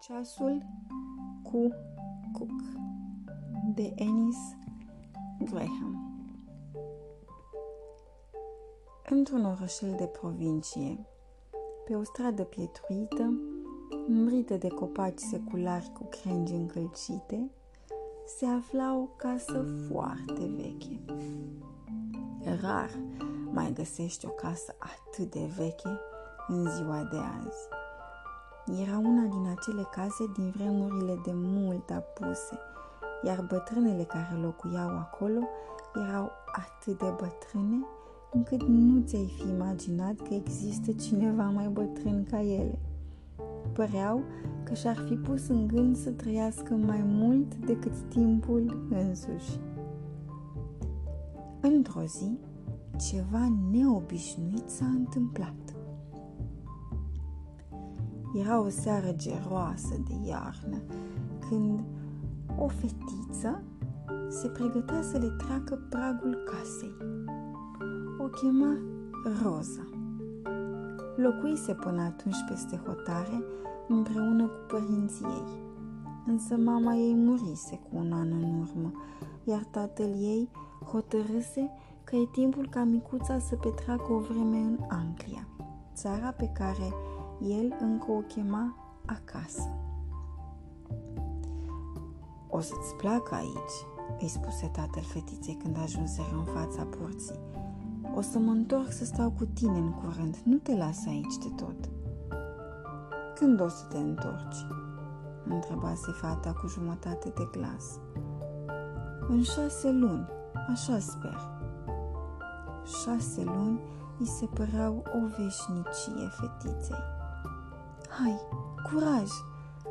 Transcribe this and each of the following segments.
Ceasul cu Cook de Ennis Graham Într-un orășel de provincie, pe o stradă pietruită, umbrită de copaci seculari cu crengi încălcite, se afla o casă foarte veche. Rar mai găsești o casă atât de veche în ziua de azi. Era una din acele case din vremurile de mult apuse, iar bătrânele care locuiau acolo erau atât de bătrâne încât nu ți-ai fi imaginat că există cineva mai bătrân ca ele. Păreau că și-ar fi pus în gând să trăiască mai mult decât timpul însuși. Într-o zi, ceva neobișnuit s-a întâmplat. Era o seară geroasă de iarnă, când o fetiță se pregătea să le treacă pragul casei. O chema Roza. Locuise până atunci peste hotare împreună cu părinții ei. Însă mama ei murise cu un an în urmă, iar tatăl ei hotărâse că e timpul ca micuța să petreacă o vreme în Anglia, țara pe care el încă o chema acasă. O să-ți placă aici, îi spuse tatăl fetiței când ajunseră în fața porții. O să mă întorc să stau cu tine în curând, nu te las aici de tot. Când o să te întorci? întrebase fata cu jumătate de glas. În șase luni, așa sper. Șase luni îi se păreau o veșnicie fetiței. Hai, curaj!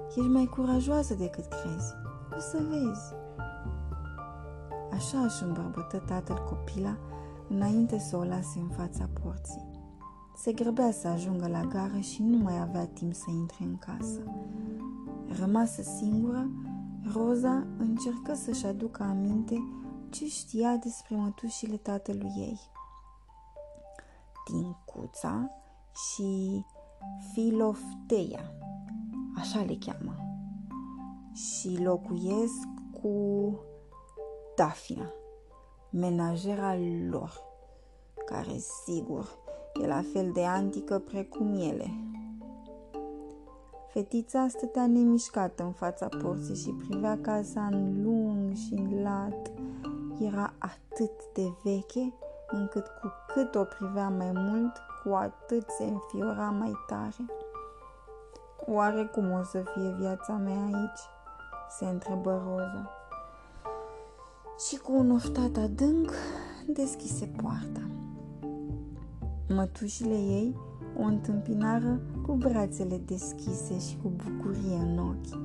Ești mai curajoasă decât crezi. O să vezi. Așa își îmbărbătă tatăl copila înainte să o lase în fața porții. Se grăbea să ajungă la gară și nu mai avea timp să intre în casă. Rămasă singură, Roza încercă să-și aducă aminte ce știa despre mătușile tatălui ei. Tincuța și Filofteia, așa le cheamă, și locuiesc cu Dafina, menajera lor, care, sigur, e la fel de antică precum ele. Fetița stătea nemișcată în fața porții și privea casa în lung și în lat. Era atât de veche încât cu cât o privea mai mult, cu atât se înfiora mai tare. Oare cum o să fie viața mea aici? se întrebă Roza. Și cu un oftat adânc deschise poarta. Mătușile ei o întâmpinară cu brațele deschise și cu bucurie în ochi.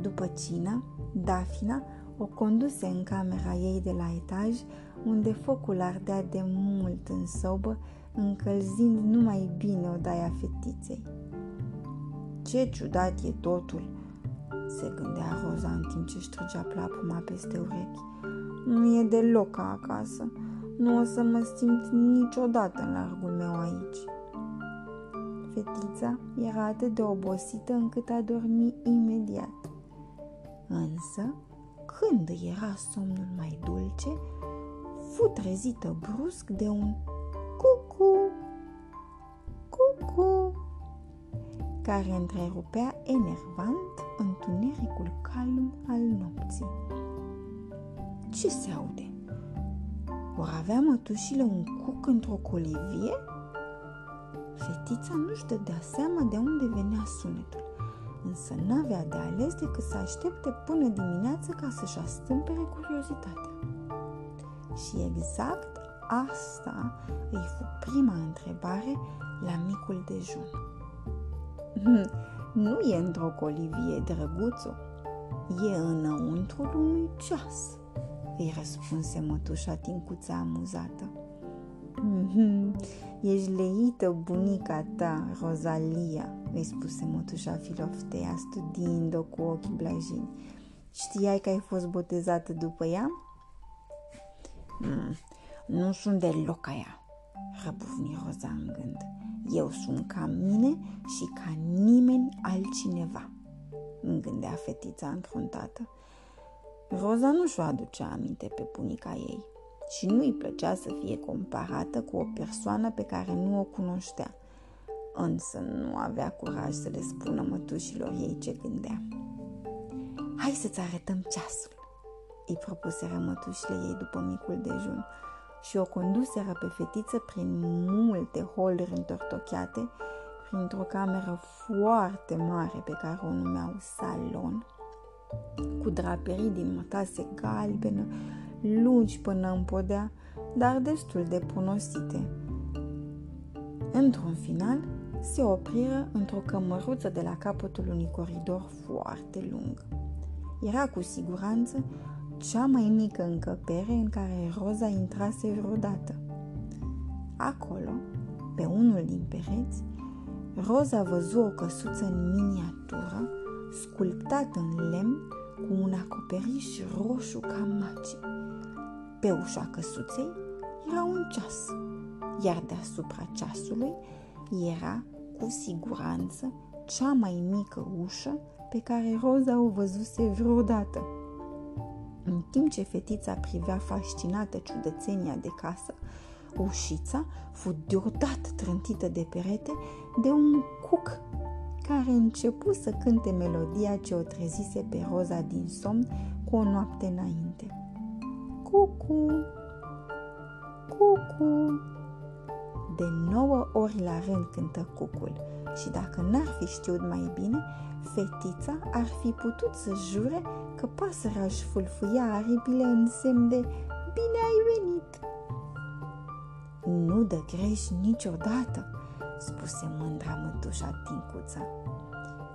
După cină, Dafina o conduse în camera ei de la etaj, unde focul ardea de mult în sobă încălzind numai bine odaia fetiței. Ce ciudat e totul, se gândea Roza în timp ce își trăgea plapuma peste urechi. Nu e deloc ca acasă. Nu o să mă simt niciodată în largul meu aici. Fetița era atât de obosită încât a dormi imediat. Însă, când era somnul mai dulce, fu trezită brusc de un care întrerupea enervant întunericul calm al nopții. Ce se aude? Vor avea mătușile un cuc într-o colivie? Fetița nu-și dădea seama de unde venea sunetul, însă n-avea de ales decât să aștepte până dimineață ca să-și astâmpere curiozitatea. Și exact Asta îi fu prima întrebare la micul dejun. Nu e într-o colivie, drăguțo, e înăuntrul unui ceas, îi răspunse mătușa tincuța amuzată. Ești leită, bunica ta, Rozalia, îi spuse mătușa Filoftea, studiind-o cu ochii blajini. Știai că ai fost botezată după ea? Mm, nu sunt deloc aia, răbufni Roza în gând. Eu sunt ca mine și ca nimeni altcineva. gândea fetița încruntată. Roza nu și-o aducea aminte pe bunica ei și nu îi plăcea să fie comparată cu o persoană pe care nu o cunoștea, însă nu avea curaj să le spună mătușilor ei ce gândea. Hai să-ți arătăm ceasul, îi propuseră mătușile ei după micul dejun și o conduseră pe fetiță prin multe holuri întortocheate, printr-o cameră foarte mare pe care o numeau salon, cu draperii din mătase galbenă, lungi până în podea, dar destul de punosite. Într-un final, se opriră într-o cămăruță de la capătul unui coridor foarte lung. Era cu siguranță cea mai mică încăpere în care Roza intrase vreodată. Acolo, pe unul din pereți, Roza văzu o căsuță în miniatură, sculptată în lemn, cu un acoperiș roșu ca magie. Pe ușa căsuței era un ceas, iar deasupra ceasului era cu siguranță cea mai mică ușă pe care Roza o văzuse vreodată. În timp ce fetița privea fascinată ciudățenia de casă, ușița fu deodată trântită de perete de un cuc care începu să cânte melodia ce o trezise pe Roza din somn cu o noapte înainte. Cucu! Cucu! De nouă ori la rând cântă cucul și dacă n-ar fi știut mai bine, fetița ar fi putut să jure că pasărea își fulfuia aripile în semn de Bine ai venit! Nu dă greș niciodată, spuse mândra mătușa Tincuța.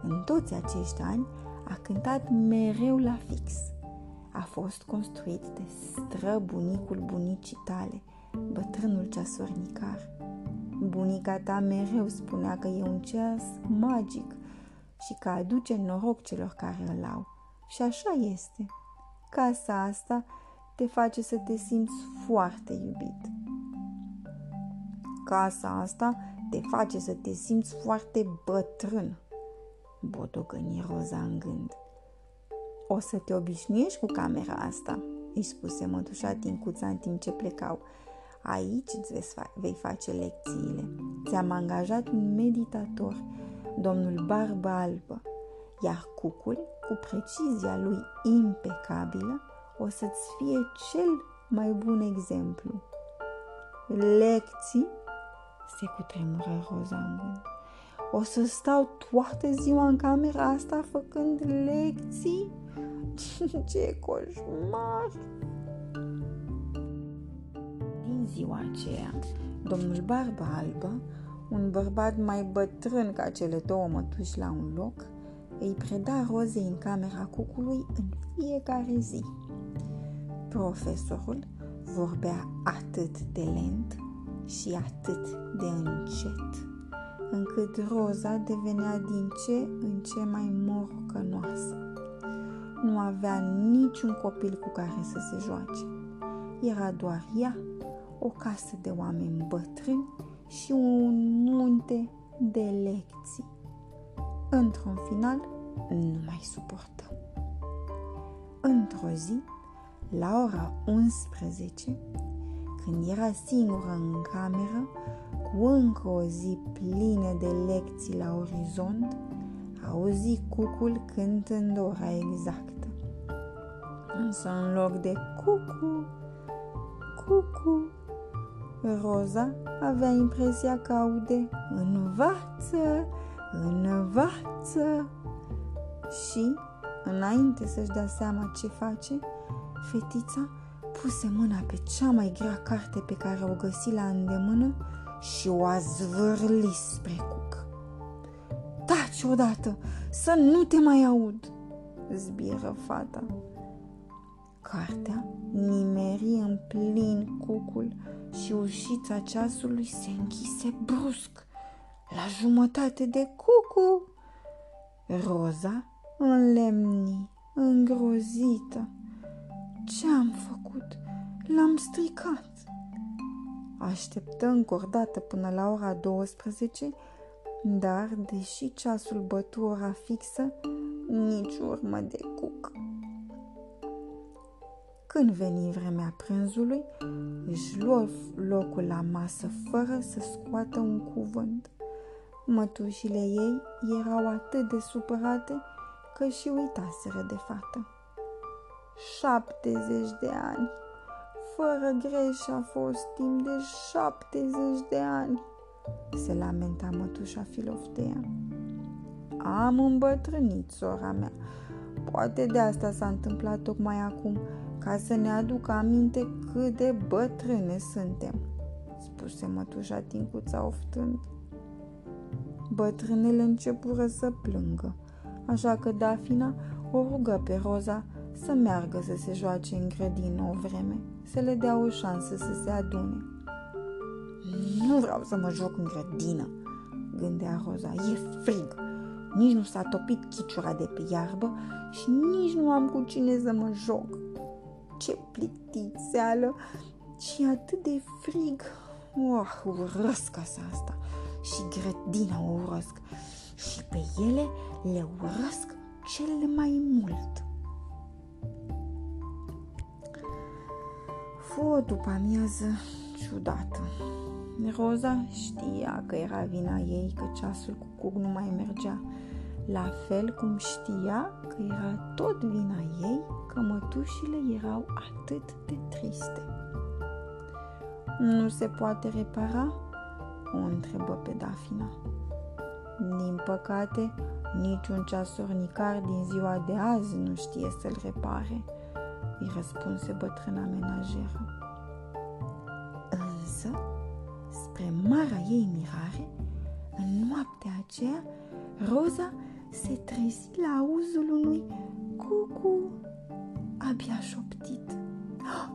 În toți acești ani a cântat mereu la fix. A fost construit de străbunicul bunicii tale, bătrânul ceasornicar. Bunica ta mereu spunea că e un ceas magic și că aduce noroc celor care îl au. Și așa este. Casa asta te face să te simți foarte iubit. Casa asta te face să te simți foarte bătrân, botogăni Roza în gând. O să te obișnuiești cu camera asta, îi spuse mătușa Tincuța în timp ce plecau. Aici îți vei face lecțiile. Ți-am angajat un meditator, domnul Barba Albă, iar cucul, cu precizia lui impecabilă, o să-ți fie cel mai bun exemplu. Lecții? Se cutremură Roza în gând. O să stau toată ziua în camera asta făcând lecții? Ce coșmar! Din ziua aceea, domnul Barba Albă, un bărbat mai bătrân ca cele două mătuși la un loc, îi preda rozei în camera cucului în fiecare zi. Profesorul vorbea atât de lent și atât de încet, încât roza devenea din ce în ce mai morocănoasă. Nu avea niciun copil cu care să se joace. Era doar ea, o casă de oameni bătrâni și un munte de lecții. Într-un final, nu mai suportă. Într-o zi, la ora 11, când era singură în cameră, cu încă o zi plină de lecții la orizont, auzi cucul cântând ora exactă. Însă în loc de cucu, cucu, Roza avea impresia că aude învață, învață și, înainte să-și dea seama ce face, fetița puse mâna pe cea mai grea carte pe care o găsi la îndemână și o a zvârli spre cuc. Taci odată, să nu te mai aud, zbiră fata. Cartea nimeri în plin cucul și ușița ceasului se închise brusc, la jumătate de cucu. Roza înlemni, îngrozită. Ce am făcut? L-am stricat. Așteptă încă o dată până la ora 12, dar, deși ceasul bătu ora fixă, nici urmă de cuc. Când veni vremea prânzului, își luă locul la masă fără să scoată un cuvânt. Mătușile ei erau atât de supărate că și uitaseră de fată. 70 de ani. Fără greș a fost timp de 70 de ani, se lamenta mătușa Filoftea. Am îmbătrânit, sora mea. Poate de asta s-a întâmplat tocmai acum, ca să ne aduc aminte cât de bătrâne suntem, spuse mătușa Tincuța oftând. Bătrânele începură să plângă, așa că Dafina o rugă pe Roza să meargă să se joace în grădină o vreme, să le dea o șansă să se adune. Nu vreau să mă joc în grădină, gândea Roza, e frig, nici nu s-a topit chiciura de pe iarbă și nici nu am cu cine să mă joc. Ce plictițeală și atât de frig. Oh, urăsc casa asta și grădina o urăsc și pe ele le urăsc cel mai mult. Fu o după amiază ciudată. Roza știa că era vina ei că ceasul cu cuc nu mai mergea, la fel cum știa că era tot vina ei că mătușile erau atât de triste. Nu se poate repara? O întrebă pe Dafina. Din păcate, niciun ceasornicar din ziua de azi nu știe să-l repare, îi răspunse bătrâna menajeră. Însă, spre marea ei mirare, în noaptea aceea, Roza se trezi la auzul unui cucu abia șoptit. Oh,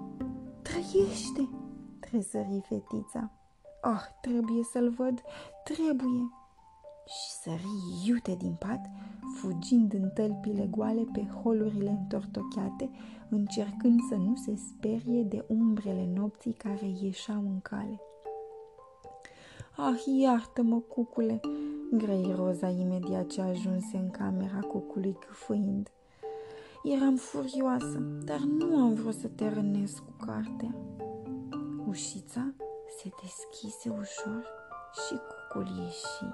trăiește! Trezări fetița. Ah, trebuie să-l văd, trebuie! Și sări iute din pat, fugind în tălpile goale pe holurile întortocheate, încercând să nu se sperie de umbrele nopții care ieșeau în cale. Ah, iartă-mă, cucule, grăi Roza imediat ce ajunse în camera cucului gâfâind. Eram furioasă, dar nu am vrut să te rănesc cu cartea. Ușița se deschise ușor și cucul ieși.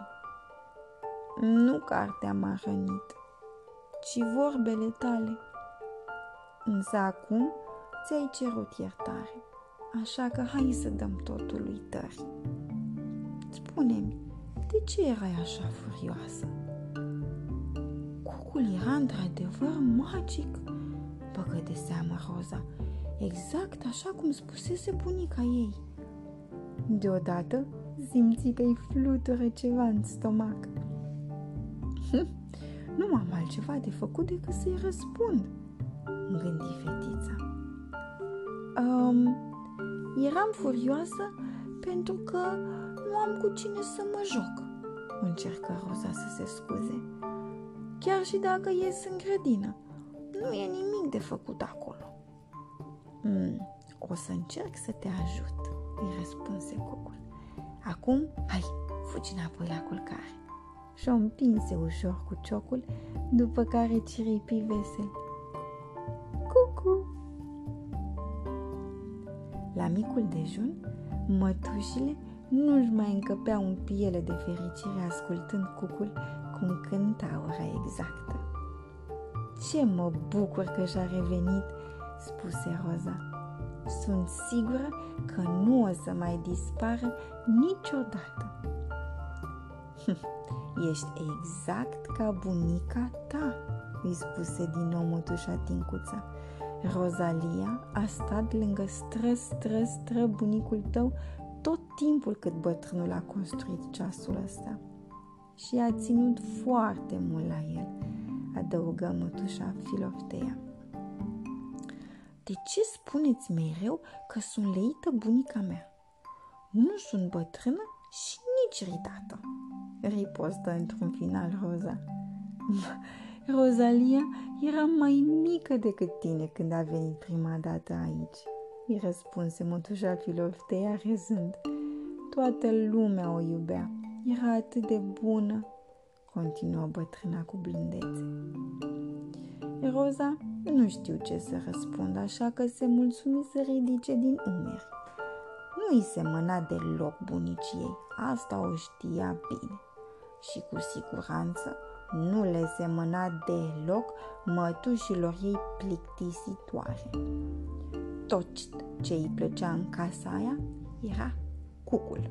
Nu cartea m-a rănit, ci vorbele tale. Însă acum ți-ai cerut iertare, așa că hai să dăm totul uitări. Spune-mi, de ce erai așa furioasă? Cucul era într-adevăr magic, băgă de seamă Roza, exact așa cum spusese bunica ei. Deodată simți că-i flutură ceva în stomac. Hm, nu am altceva de făcut decât să-i răspund, gândi fetița. Um, eram furioasă pentru că nu am cu cine să mă joc, încercă Roza să se scuze. Chiar și dacă ies în grădină, nu e nimic de făcut acolo. Mm, o să încerc să te ajut, îi răspunse cocul. Acum, hai, fugi înapoi la culcare. Și o împinse ușor cu ciocul, după care ciripi vesel. Cucu! La micul dejun, mătușile nu-și mai încăpeau în piele de fericire ascultând cucul cum cânta ora exactă. Ce mă bucur că și-a revenit, spuse Roza. Sunt sigură că nu o să mai dispară niciodată. Ești exact ca bunica ta, îi spuse din nou mătușa Tincuța. Rozalia a stat lângă stră, stră, stră bunicul tău tot timpul cât bătrânul a construit ceasul ăsta. Și a ținut foarte mult la el, adăugă mătușa Filoftea. De ce spuneți mereu că sunt leită bunica mea? Nu sunt bătrână și nici ridată, ripostă într-un final Roza. Rozalia era mai mică decât tine când a venit prima dată aici, îi răspunse mătușa Filoftea râzând. Toată lumea o iubea, era atât de bună. continuă bătrâna cu blândețe. Roza nu știu ce să răspund, așa că se mulțumi să ridice din umeri. Nu îi semăna deloc bunicii asta o știa bine. Și cu siguranță nu le semăna deloc mătușilor ei plictisitoare. Tot ce îi plăcea în casa aia era cucul.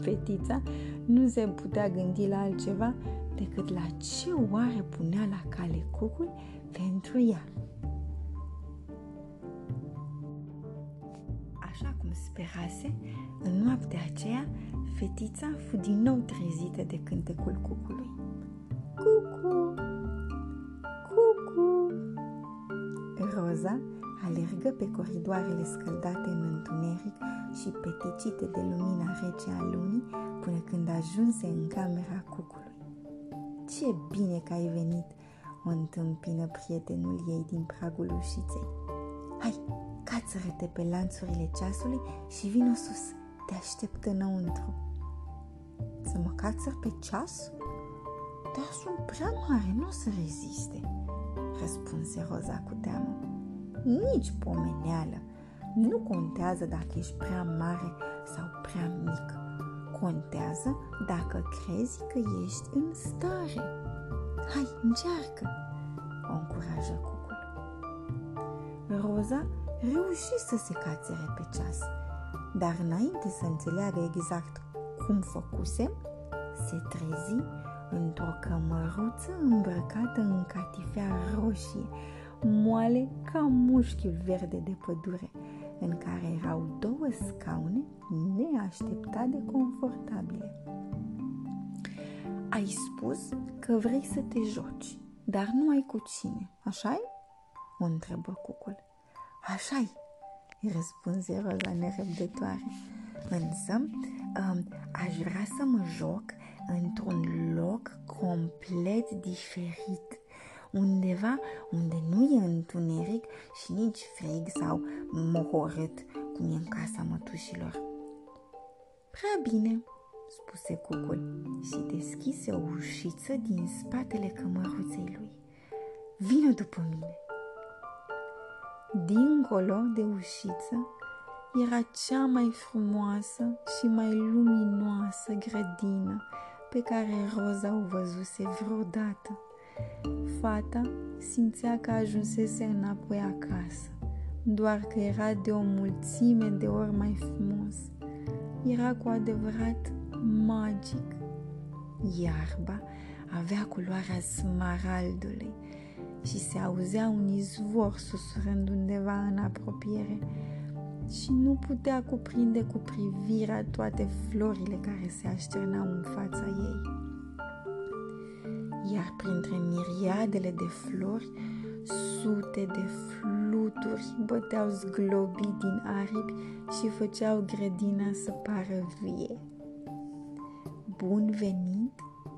Fetița nu se putea gândi la altceva decât la ce oare punea la cale cucul pentru ea. Așa cum sperase, în noaptea aceea, fetița fu din nou trezită de cântecul cucului. Cucu! Cucu! Roza alergă pe coridoarele scăldate în întuneric și peticite de lumina rece a lunii până când ajunse în camera cucului. Ce bine că ai venit!" o întâmpină prietenul ei din pragul ușiței. Hai, cațără-te pe lanțurile ceasului și vino sus, te aștept înăuntru. Să mă cațăr pe ceas? Dar sunt prea mare, nu o să reziste, răspunse Roza cu teamă. Nici pomeneală. Nu contează dacă ești prea mare sau prea mic. Contează dacă crezi că ești în stare. Hai, încearcă! O încurajă cucul. Roza reuși să se cațere pe ceas, dar înainte să înțeleagă exact cum făcuse, se trezi într-o cămăruță îmbrăcată în catifea roșie, moale ca mușchiul verde de pădure, în care erau două scaune neașteptat de confortabile. Ai spus că vrei să te joci, dar nu ai cu cine, așa-i? o întrebă cucul. Așa-i, îi răspunse Roza nerăbdătoare. Însă, um, aș vrea să mă joc într-un loc complet diferit, undeva unde nu e întuneric și nici frig sau mohorât, cum e în casa mătușilor. Prea bine, spuse cucul și deschise o ușiță din spatele cămăruței lui. Vino după mine! Dincolo de ușiță era cea mai frumoasă și mai luminoasă grădină pe care Roza o văzuse vreodată. Fata simțea că ajunsese înapoi acasă, doar că era de o mulțime de ori mai frumos. Era cu adevărat magic. Iarba avea culoarea smaraldului și se auzea un izvor susurând undeva în apropiere și nu putea cuprinde cu privirea toate florile care se așternau în fața ei. Iar printre miriadele de flori, sute de fluturi băteau zglobii din aripi și făceau grădina să pară vie. Bun venit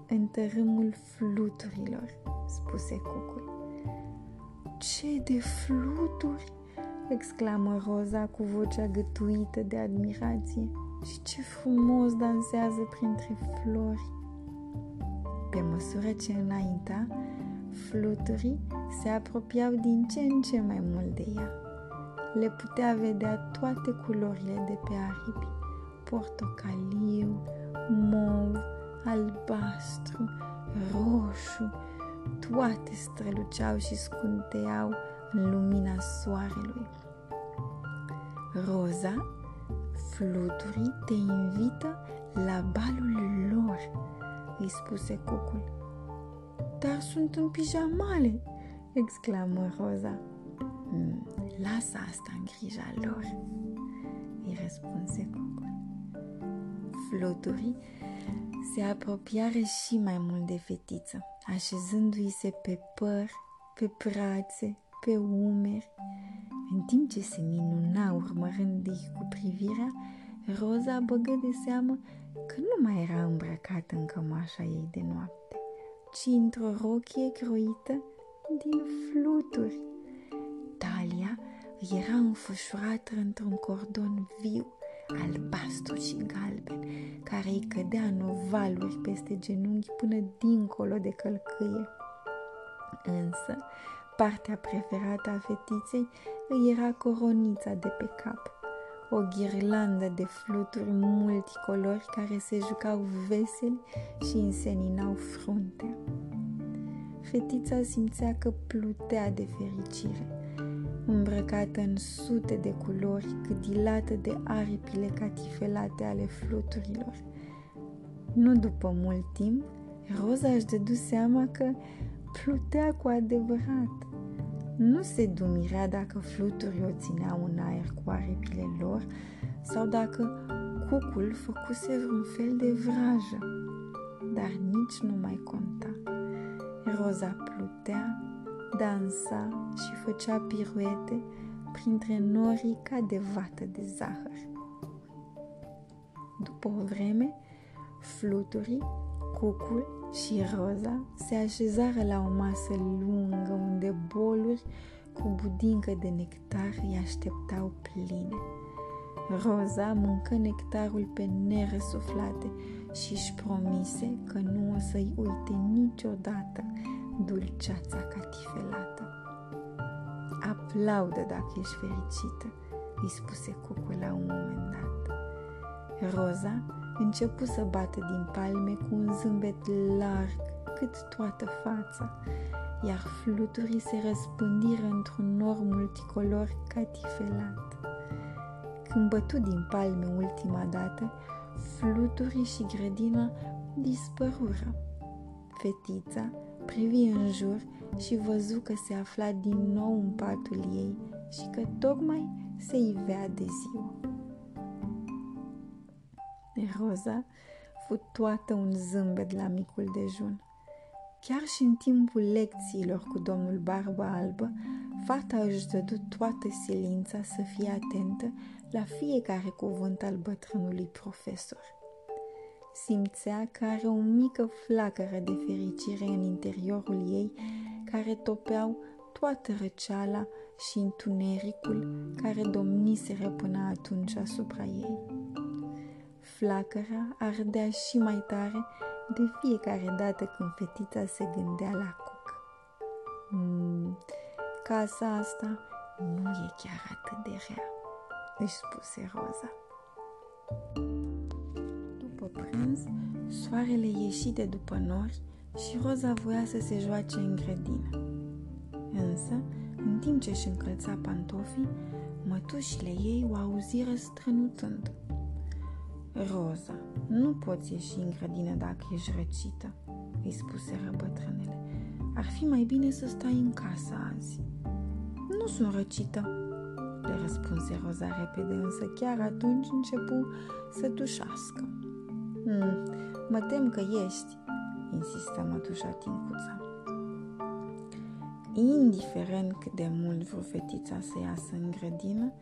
în tărâmul fluturilor, spuse cucul. Ce de fluturi! exclamă Roza cu vocea gătuită de admirație. Și ce frumos dansează printre flori! Pe măsură ce înainta, fluturii se apropiau din ce în ce mai mult de ea. Le putea vedea toate culorile de pe aripi, portocaliu, mov, albastru, roșu, toate străluceau și scunteau în lumina soarelui. Roza, fluturii te invită la balul lor, îi spuse cucul. Dar sunt în pijamale, exclamă Roza. Hmm, lasă asta în grija lor, îi răspunse cucul. Fluturii se apropiară și mai mult de fetiță, așezându-i se pe păr, pe brațe, pe umeri. În timp ce se minuna urmărându-i cu privirea, Roza băgă de seamă că nu mai era îmbrăcată în cămașa ei de noapte, ci într-o rochie croită din fluturi. Talia era înfășurată într-un cordon viu, albastru și galben, care îi cădea în ovaluri peste genunchi până dincolo de călcâie. Însă, partea preferată a fetiței îi era coronița de pe cap, o ghirlandă de fluturi multicolori care se jucau veseli și înseninau fruntea. Fetița simțea că plutea de fericire, îmbrăcată în sute de culori, gâdilată de aripile catifelate ale fluturilor. Nu după mult timp, Roza își dădu seama că plutea cu adevărat. Nu se dumirea dacă fluturii o țineau în aer cu aripile lor sau dacă cucul făcuse vreun fel de vrajă, dar nici nu mai conta. Roza plutea, dansa și făcea piruete printre norii ca de vată de zahăr. După o vreme, fluturii, cucul și Roza se așezară la o masă lungă unde boluri cu budincă de nectar îi așteptau pline. Roza mâncă nectarul pe nerăsuflate și își promise că nu o să-i uite niciodată dulceața catifelată. Aplaudă dacă ești fericită, îi spuse cucul la un moment dat. Roza începu să bată din palme cu un zâmbet larg cât toată fața, iar fluturii se răspândiră într-un nor multicolor catifelat. Când bătu din palme ultima dată, fluturii și grădina dispărură. Fetița privi în jur și văzu că se afla din nou în patul ei și că tocmai se ivea de ziua. Roza fu toată un zâmbet la micul dejun. Chiar și în timpul lecțiilor cu domnul Barba Albă, fata își dădu toată silința să fie atentă la fiecare cuvânt al bătrânului profesor. Simțea că are o mică flacără de fericire în interiorul ei, care topeau toată răceala și întunericul care domniseră până atunci asupra ei. Flacăra ardea și mai tare de fiecare dată când fetița se gândea la cuc. Mm, casa asta nu e chiar atât de rea, își spuse Roza. După prânz, soarele ieși de după nori și Roza voia să se joace în grădină. Însă, în timp ce își încălța pantofii, mătușile ei o auziră strănutând. Roza, nu poți ieși în grădină dacă ești răcită, îi spuse bătrânele. Ar fi mai bine să stai în casă azi. Nu sunt răcită, le răspunse Roza repede, însă chiar atunci începu să tușească. Mm, mă tem că ești, insistă mătușa Tincuța. Indiferent cât de mult vreo fetița să iasă în grădină,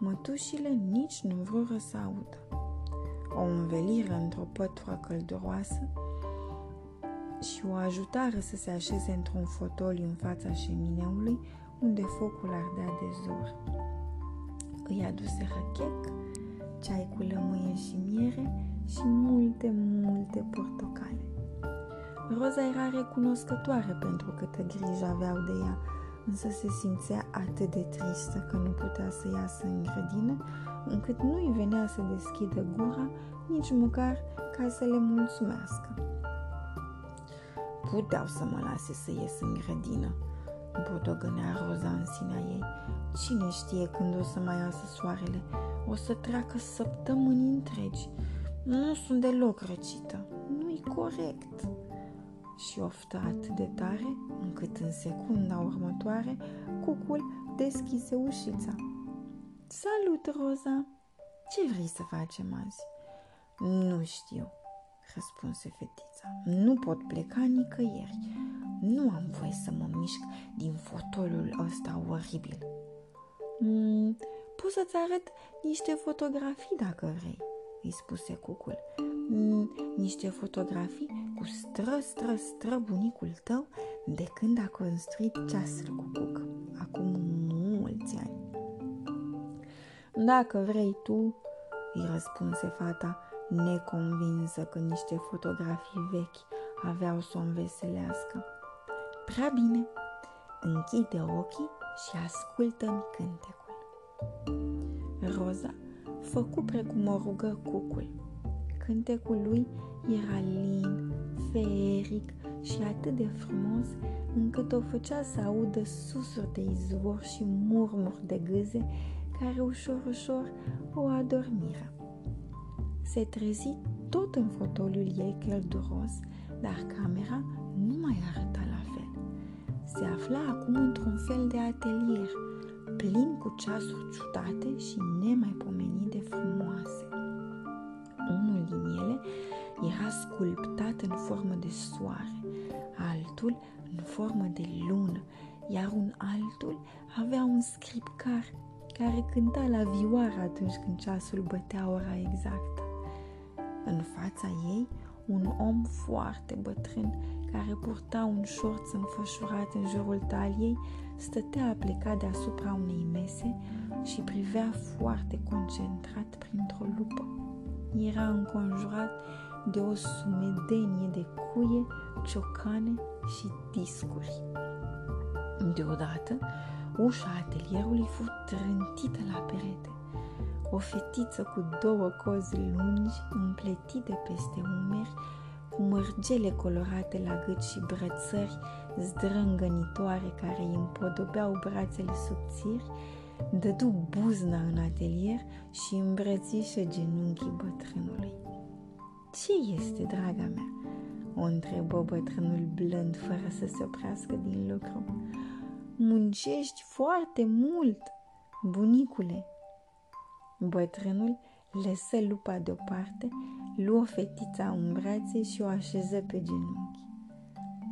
mătușile nici nu vrură să audă o înveliră într-o pătură călduroasă și o ajutară să se așeze într-un fotoliu în fața șemineului unde focul ardea de zor. Îi aduse chec, ceai cu lămâie și miere și multe, multe portocale. Roza era recunoscătoare pentru câtă grijă aveau de ea, însă se simțea atât de tristă că nu putea să iasă în grădină, încât nu îi venea să deschidă gura nici măcar ca să le mulțumească. Puteau să mă lase să ies în grădină, bodogănea Roza în sinea ei. Cine știe când o să mai iasă soarele? O să treacă săptămâni întregi. Nu sunt deloc răcită. Nu-i corect. Și oftă atât de tare, încât în secunda următoare, cucul deschise ușița. Salut, Roza! Ce vrei să facem azi? Nu știu, răspunse fetița. Nu pot pleca nicăieri. Nu am voie să mă mișc din fotolul ăsta oribil. Mm, pot să-ți arăt niște fotografii dacă vrei, îi spuse cucul. Mm, niște fotografii cu stră, stră, stră bunicul tău de când a construit ceasul cu cuc, acum Dacă vrei tu, îi răspunse fata, neconvinsă că niște fotografii vechi aveau să o înveselească. Prea bine, închide ochii și ascultă-mi cântecul. Roza făcu precum o rugă cucul. Cântecul lui era lin, feeric și atât de frumos încât o făcea să audă susuri de izvor și murmuri de gâze care ușor, ușor o adormiră. Se trezi tot în fotoliul ei călduros, dar camera nu mai arăta la fel. Se afla acum într-un fel de atelier, plin cu ceasuri ciudate și nemaipomenit de frumoase. Unul din ele era sculptat în formă de soare, altul în formă de lună, iar un altul avea un scripcar care cânta la vioară atunci când ceasul bătea ora exactă. În fața ei, un om foarte bătrân care purta un șorț înfășurat în jurul taliei, stătea aplicat deasupra unei mese și privea foarte concentrat printr-o lupă. Era înconjurat de o sumedenie de cuie, ciocane și discuri. Deodată, ușa atelierului fu trântită la perete. O fetiță cu două cozi lungi, împletite peste umeri, cu mărgele colorate la gât și brățări zdrângănitoare care îi împodobeau brațele subțiri, dădu buzna în atelier și îmbrățișă genunchii bătrânului. Ce este, draga mea?" o întrebă bătrânul blând fără să se oprească din lucru. Muncești foarte mult, bunicule. Bătrânul lăsă lupa deoparte, luă fetița în brațe și o așeză pe genunchi.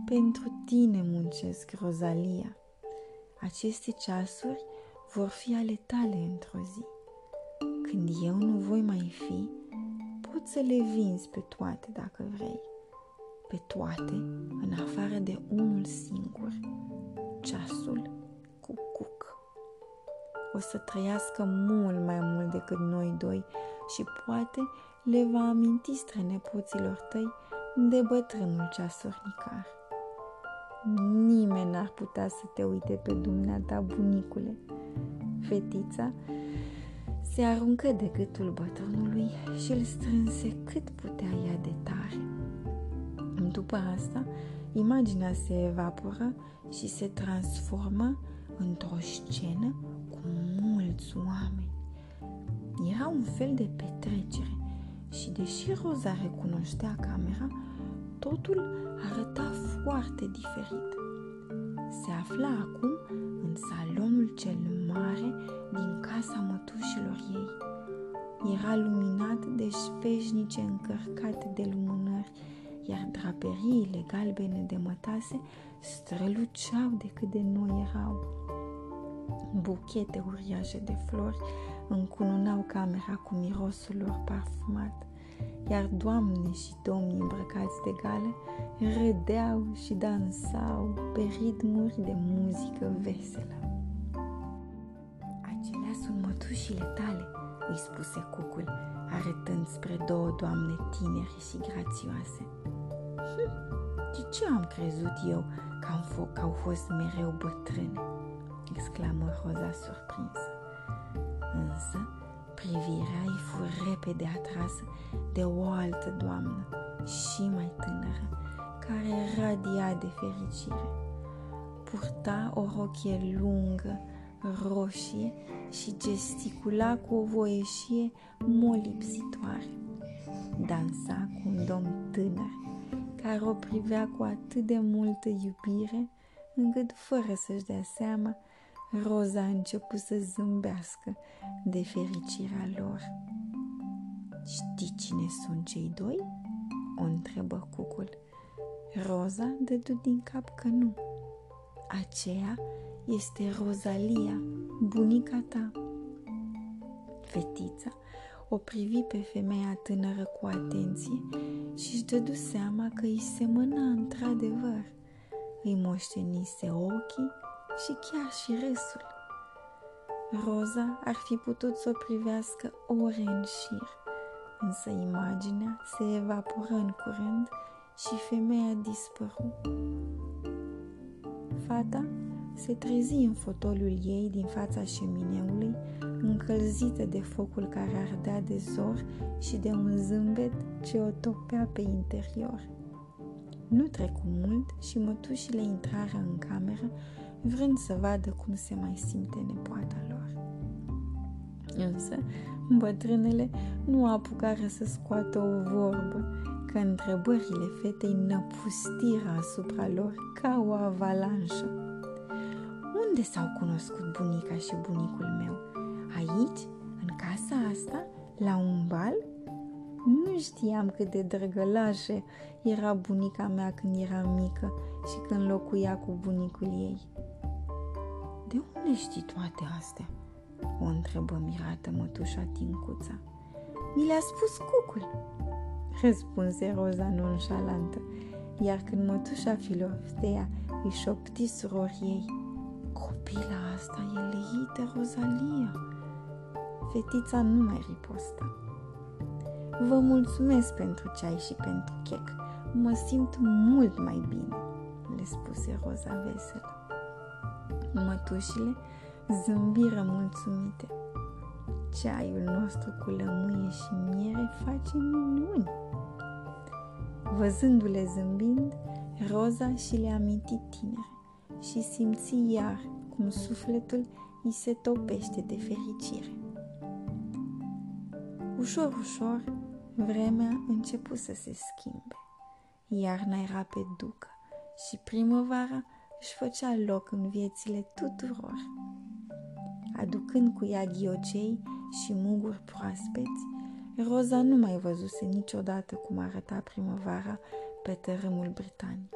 Pentru tine muncesc, Rozalia. Aceste ceasuri vor fi ale tale într-o zi. Când eu nu voi mai fi, poți să le vinzi pe toate dacă vrei. Pe toate, în afară de unul singur, ceasul cu cuc. O să trăiască mult mai mult decât noi doi și poate le va aminti strănepoților tăi de bătrânul ceasornicar. Nimeni n-ar putea să te uite pe dumneata, bunicule. Fetița se aruncă de gâtul bătrânului și îl strânse cât putea ea de tare. După asta, imaginea se evaporă și se transformă într-o scenă cu mulți oameni. Era un fel de petrecere și deși Roza recunoștea camera, totul arăta foarte diferit. Se afla acum în salonul cel mare din casa mătușilor ei. Era luminat de șpeșnice încărcate de lumânări, iar draperiile galbene de mătase străluceau de cât de noi erau. Buchete uriașe de flori încununau camera cu mirosul lor parfumat, iar doamne și domni îmbrăcați de gale râdeau și dansau pe ritmuri de muzică veselă. Acelea sunt mătușile tale, îi spuse cucul, arătând spre două doamne tineri și grațioase. Hm, de ce am crezut eu că, am f- că au fost mereu bătrâne? exclamă Roza surprinsă. Însă, privirea îi fu repede atrasă de o altă doamnă și mai tânără, care radia de fericire. Purta o rochie lungă, roșie și gesticula cu o voieșie molipsitoare. Dansa cu un domn tânăr, care o privea cu atât de multă iubire, încât, fără să-și dea seama, Roza a început să zâmbească de fericirea lor. Știi cine sunt cei doi? O întrebă cucul. Roza dădu din cap că nu. Aceea este Rozalia, bunica ta. Fetița o privi pe femeia tânără cu atenție și își dădu seama că îi semăna într-adevăr. Îi moștenise ochii și chiar și râsul. Roza ar fi putut să o privească ore în șir, însă imaginea se evaporă în curând și femeia dispăru. Fata se trezi în fotoliul ei din fața șemineului, încălzită de focul care ardea de zor și de un zâmbet ce o topea pe interior. Nu trecu mult și mătușile intrară în cameră, vrând să vadă cum se mai simte nepoata lor. Însă, bătrânele nu apucară să scoată o vorbă, că întrebările fetei năpustiră asupra lor ca o avalanșă. Unde s-au cunoscut bunica și bunicul meu? Aici? În casa asta? La un bal? Nu știam cât de drăgălașă era bunica mea când era mică și când locuia cu bunicul ei. De unde știi toate astea? O întrebă mirată mătușa Tincuța. Mi le-a spus cucul, răspunse Roza nonșalantă, iar când mătușa Filoftea își șopti surorii ei, copila asta e leită, Rozalia. Fetița nu mai ripostă. Vă mulțumesc pentru ceai și pentru chec. Mă simt mult mai bine, le spuse Roza veselă. Mătușile zâmbiră mulțumite. Ceaiul nostru cu lămâie și miere face minuni. Văzându-le zâmbind, Roza și le aminti tinere și simți iar cum sufletul îi se topește de fericire. Ușor, ușor, vremea începu să se schimbe. Iarna era pe ducă și primăvara își făcea loc în viețile tuturor. Aducând cu ea ghiocei și muguri proaspeți, Roza nu mai văzuse niciodată cum arăta primăvara pe tărâmul britanic.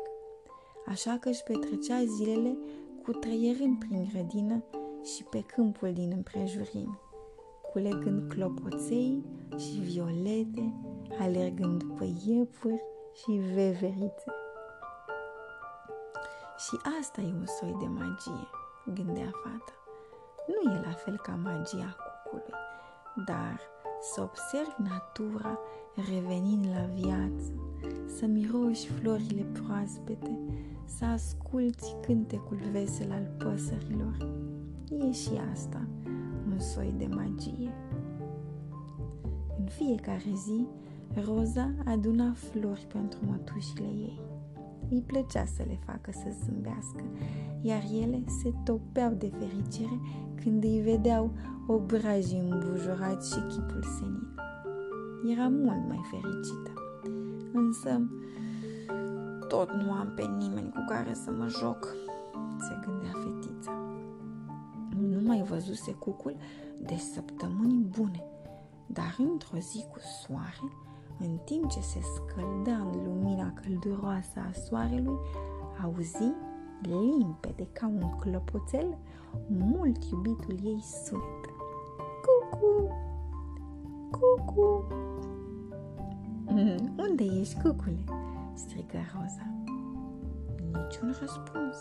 Așa că își petrecea zilele cu trăierând prin grădină și pe câmpul din împrejurimi, culegând clopoței și violete, alergând după iepuri și veverițe. Și asta e un soi de magie, gândea fata. Nu e la fel ca magia cucului, dar să observi natura revenind la viață, să miroși florile proaspete, să asculți cântecul vesel al păsărilor. E și asta un soi de magie. În fiecare zi, Roza aduna flori pentru mătușile ei. Îi plăcea să le facă să zâmbească, iar ele se topeau de fericire când îi vedeau obrajii îmbujurați și chipul senil. Era mult mai fericită. Însă, tot nu am pe nimeni cu care să mă joc, se gândea fetița. Nu mai văzuse cucul de săptămâni bune, dar într-o zi cu soare, în timp ce se scălda în lumina călduroasă a soarelui, auzi, limpede ca un clopoțel, mult iubitul ei sunet. Cucu! Cucu! Mm, unde ești, cucule? strigă Roza. Niciun răspuns.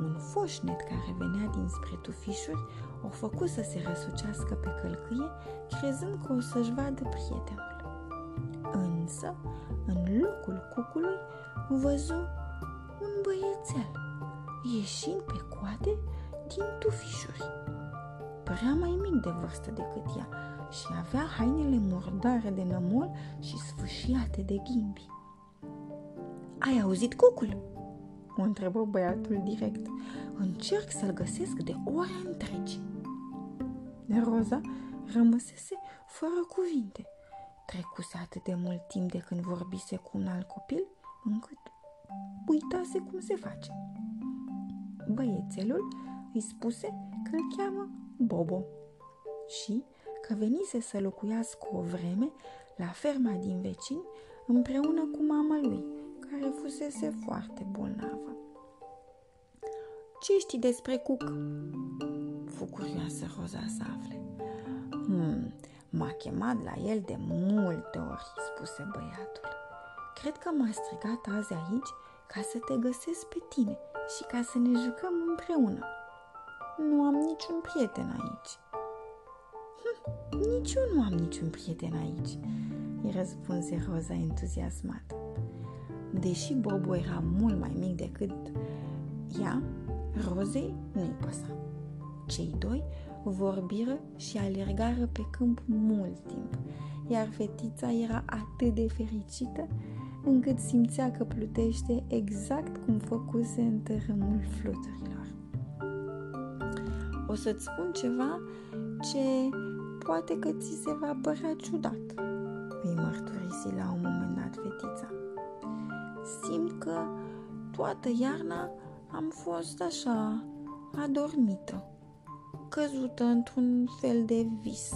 Un foșnet care venea dinspre tufișuri o făcut să se răsucească pe călcâie, crezând că o să-și vadă prietenul. Însă, în locul cucului, văzu un băiețel ieșind pe coade din tufișuri. Părea mai mic de vârstă decât ea și avea hainele murdare de nămol și sfâșiate de ghimbi. Ai auzit cucul?" O întrebă băiatul direct. Încerc să-l găsesc de ore întregi. Roza rămăsese fără cuvinte. Trecuse atât de mult timp de când vorbise cu un alt copil, încât uitase cum se face. Băiețelul îi spuse că îl cheamă Bobo și că venise să locuiască o vreme la ferma din vecini împreună cu mama lui, care fusese foarte bolnavă. Ce știi despre Cuc? Fu curioasă Roza să afle. Hmm, m-a chemat la el de multe ori, spuse băiatul. Cred că m-a strigat azi aici ca să te găsesc pe tine și ca să ne jucăm împreună. nu am niciun prieten aici. Hm, nici eu nu am niciun prieten aici, îi răspunse Roza entuziasmată. Deși Bobo era mult mai mic decât ea, Rozei nu-i păsa. Cei doi vorbiră și alergară pe câmp mult timp, iar fetița era atât de fericită încât simțea că plutește exact cum făcuse în tărâmul fluturilor. O să-ți spun ceva ce poate că ți se va părea ciudat, îi mărturisi la un moment dat fetița. Simt că toată iarna am fost așa, adormită, căzută într-un fel de vis.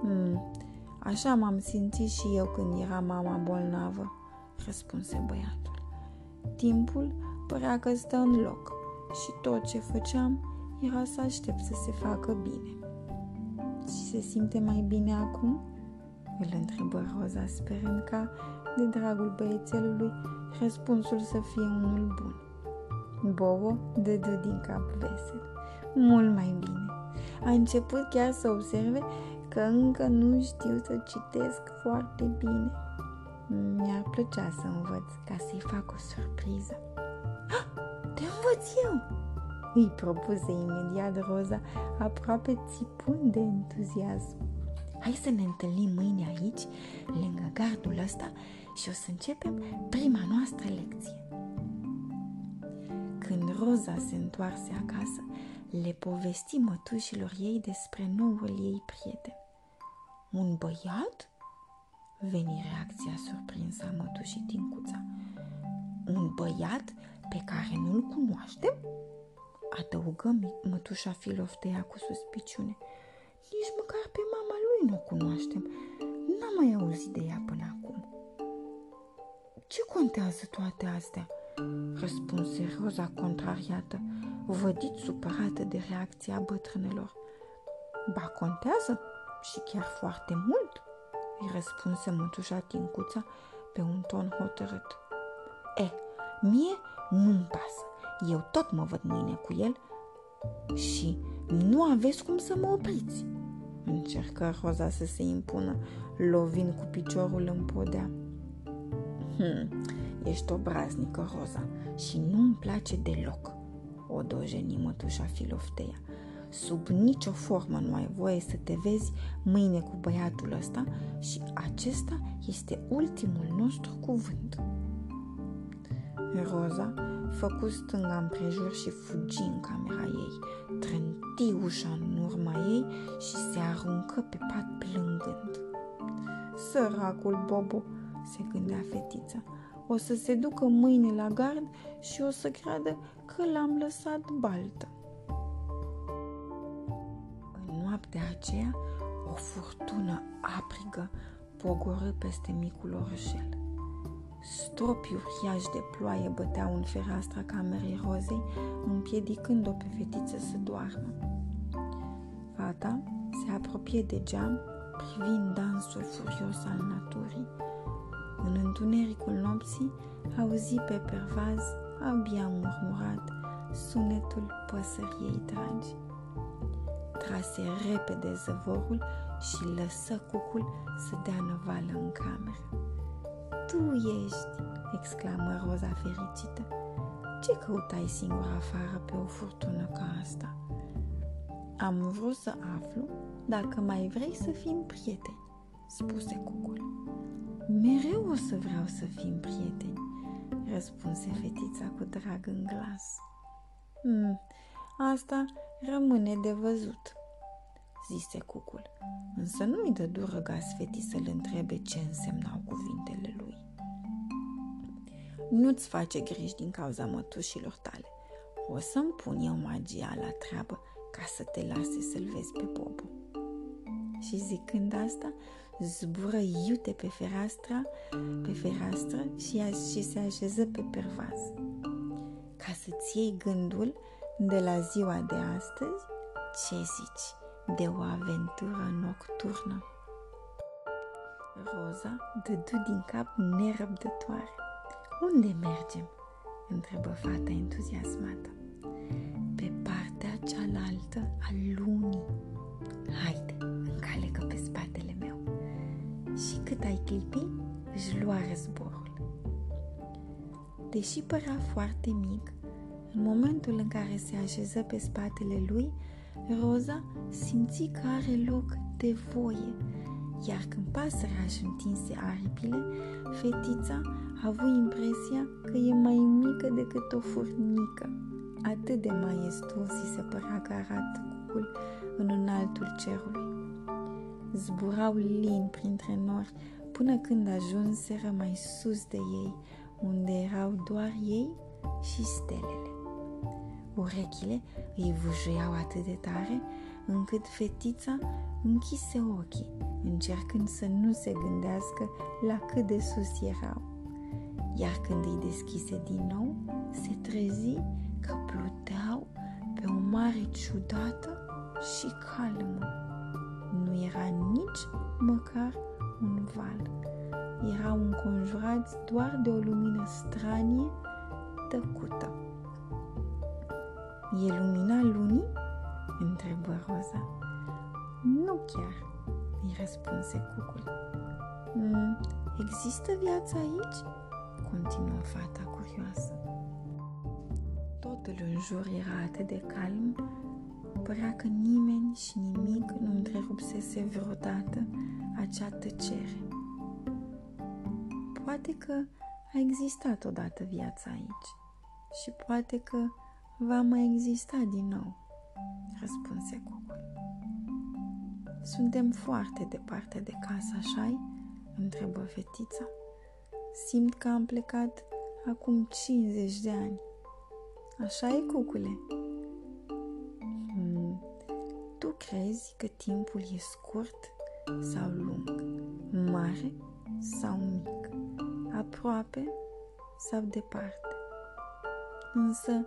Hmm, așa m-am simțit și eu când era mama bolnavă, răspunse băiatul. Timpul părea că stă în loc și tot ce făceam era să aștept să se facă bine. Și se simte mai bine acum? Îl întrebă Roza, sperând ca, de dragul băiețelului, răspunsul să fie unul bun. Bobo dădu din cap vesel. Mult mai bine. A început chiar să observe că încă nu știu să citesc foarte bine. Mi-ar plăcea să învăț ca să-i fac o surpriză. Ah, te învăț eu! Îi propuse imediat Roza, aproape țipând de entuziasm. Hai să ne întâlnim mâine aici, lângă gardul ăsta, și o să începem prima noastră lecție. Când Roza se întoarse acasă, le povesti mătușilor ei despre noul ei prieten. Un băiat? Veni reacția surprinsă a mătușii Tincuța. Un băiat pe care nu-l cunoaștem? Adăugă mătușa Filoftea cu suspiciune. Nici măcar pe mama lui nu o cunoaștem. N-am mai auzit de ea până acum. Ce contează toate astea? răspunse Roza contrariată, vădit supărată de reacția bătrânelor. Ba, contează și chiar foarte mult, îi răspunse mătușa Tincuța pe un ton hotărât. E, mie nu-mi pasă, eu tot mă văd mâine cu el și nu aveți cum să mă opriți. Încercă Roza să se impună, lovind cu piciorul în podea. Hmm, ești obraznică, Roza, și nu-mi place deloc, o dojeni mătușa Filofteia. Sub nicio formă nu ai voie să te vezi mâine cu băiatul ăsta și acesta este ultimul nostru cuvânt. Roza făcu stânga împrejur și fugi în camera ei, trânti ușa în urma ei și se aruncă pe pat plângând. Săracul Bobo, se gândea fetița, o să se ducă mâine la gard și o să creadă că l-am lăsat baltă. În noaptea aceea, o furtună aprigă pogorâ peste micul orășel. Stropi uriași de ploaie băteau în fereastra camerei rozei, împiedicând-o pe fetiță să doarmă. Fata se apropie de geam, privind dansul furios al naturii. În întunericul nopții, auzi pe pervaz, abia murmurat, sunetul păsăriei dragi. Trase repede zăvorul și lăsă cucul să dea năvală în cameră. Tu ești!" exclamă Roza fericită. Ce căutai singur afară pe o furtună ca asta?" Am vrut să aflu dacă mai vrei să fim prieteni, spuse cucul. Mereu o să vreau să fim prieteni, răspunse fetița cu drag în glas. Hmm, asta rămâne de văzut, zise cucul, însă nu-i dă dură gaz fetii să-l întrebe ce însemnau cuvintele lui. Nu-ți face griji din cauza mătușilor tale. O să-mi pun eu magia la treabă ca să te lase să-l vezi pe Bobo. Și zicând asta, zbură iute pe fereastra, pe fereastră și, și se așeză pe pervaz. Ca să-ți iei gândul de la ziua de astăzi, ce zici de o aventură nocturnă? Roza dădu din cap nerăbdătoare. Unde mergem? întrebă fata entuziasmată. Pe partea cealaltă a lunii. Haide, cât ai clipi, își lua războrul. Deși părea foarte mic, în momentul în care se așeză pe spatele lui, Roza simți că are loc de voie, iar când pasărea își întinse aripile, fetița a avut impresia că e mai mică decât o furnică. Atât de maestos îi se părea că arată cucul în înaltul cerului. Zburau lin printre nori până când ajunseră mai sus de ei, unde erau doar ei și stelele. Urechile îi vujuiau atât de tare încât fetița închise ochii, încercând să nu se gândească la cât de sus erau. Iar când îi deschise din nou, se trezi că pluteau pe o mare ciudată și calmă. Nu era nici măcar un val. Erau înconjurați doar de o lumină stranie, tăcută. E lumina lunii? întrebă Roza. Nu chiar, îi răspunse cucul. Mm, există viață aici? continuă fata curioasă. Totul în jur era atât de calm, părea că nimeni și nimic nu întrerupsese vreodată acea tăcere. Poate că a existat odată viața aici și poate că va mai exista din nou, răspunse cucul. Suntem foarte departe de casă, așa-i? întrebă fetița. Simt că am plecat acum 50 de ani. Așa e, cucule? Hmm. Tu crezi că timpul e scurt sau lung, mare sau mic, aproape sau departe? Însă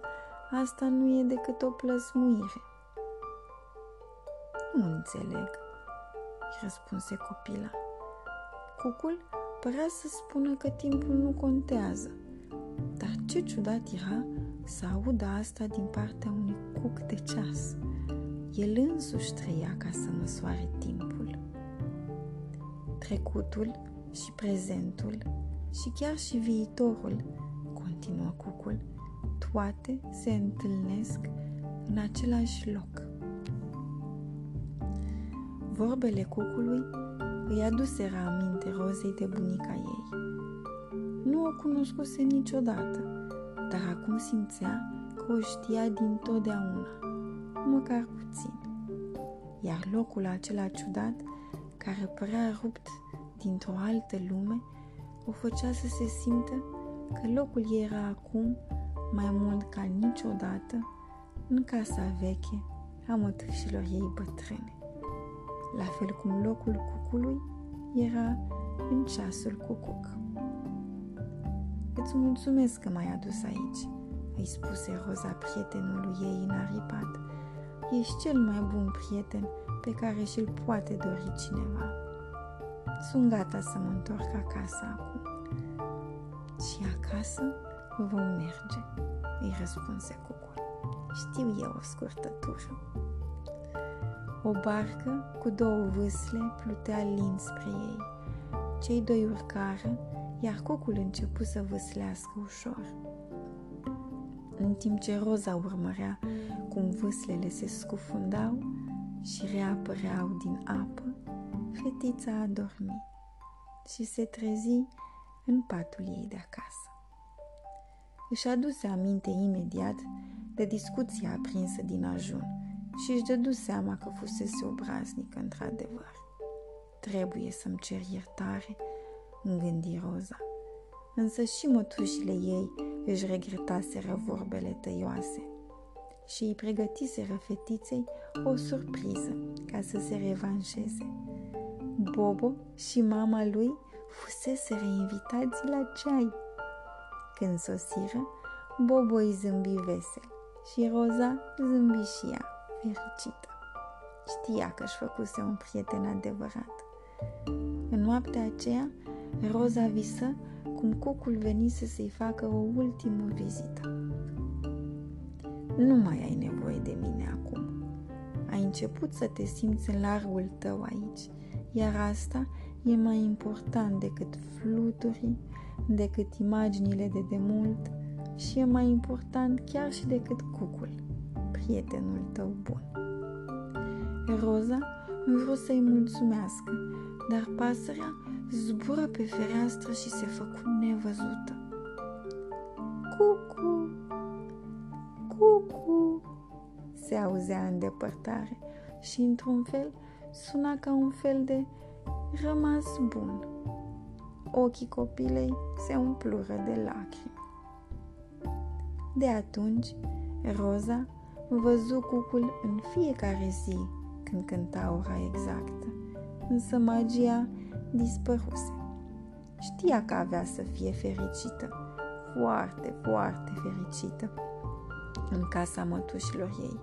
asta nu e decât o plăsmuire. Nu înțeleg, răspunse copila. Cucul părea să spună că timpul nu contează, dar ce ciudat era să audă asta din partea unui cuc de ceas. El însuși trăia ca să măsoare timpul. Trecutul și prezentul și chiar și viitorul, continuă cucul, toate se întâlnesc în același loc. Vorbele cucului îi aduseră aminte rozei de bunica ei. Nu o cunoscuse niciodată, dar acum simțea că o știa din totdeauna, măcar puțin. Iar locul acela ciudat, care părea rupt dintr-o altă lume, o făcea să se simtă că locul ei era acum mai mult ca niciodată în casa veche a mătușilor ei bătrâne. La fel cum locul cucului era în ceasul cucuc. Îți mulțumesc că m-ai adus aici, îi spuse Roza prietenului ei înaripat. Ești cel mai bun prieten pe care și-l poate dori cineva. Sunt gata să mă întorc acasă acum. Și acasă vom merge, îi răspunse cucul. Știu eu o scurtătură. O barcă cu două vâsle plutea lin spre ei. Cei doi urcară, iar cocul începu să vâslească ușor. În timp ce Roza urmărea cum vâslele se scufundau și reapăreau din apă, fetița a dormit și se trezi în patul ei de acasă. Își aduse aminte imediat de discuția aprinsă din ajun și își dădu seama că fusese obraznică într-adevăr. Trebuie să-mi cer iertare, gândi Roza. Însă și mătușile ei își regretaseră vorbele tăioase și îi pregătiseră fetiței o surpriză ca să se revanșeze. Bobo și mama lui fusese reinvitați la ceai. Când sosiră, Bobo îi zâmbi vesel și Roza zâmbi și ea fericită. Știa că își făcuse un prieten adevărat. În noaptea aceea, Roza visă cum cucul venise să-i facă o ultimă vizită. nu mai ai nevoie de mine acum. Ai început să te simți în largul tău aici, iar asta e mai important decât fluturii, decât imaginile de demult și e mai important chiar și decât cucul, prietenul tău bun. Roza vreau să-i mulțumească, dar pasărea zbură pe fereastră și se făcu nevăzută. Cucu! Cucu! Se auzea în depărtare și, într-un fel, suna ca un fel de rămas bun. Ochii copilei se umplură de lacrimi. De atunci, Roza văzu cucul în fiecare zi când cânta ora exactă, însă magia dispăruse. Știa că avea să fie fericită, foarte, foarte fericită, în casa mătușilor ei.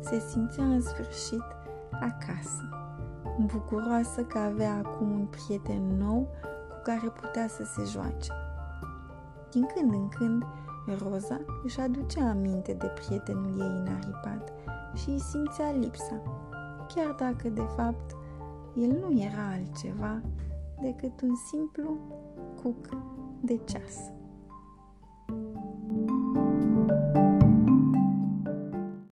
Se simțea în sfârșit acasă, bucuroasă că avea acum un prieten nou cu care putea să se joace. Din când în când, Roza își aducea aminte de prietenul ei înaripat și îi simțea lipsa, chiar dacă, de fapt, el nu era altceva decât un simplu cuc de ceas.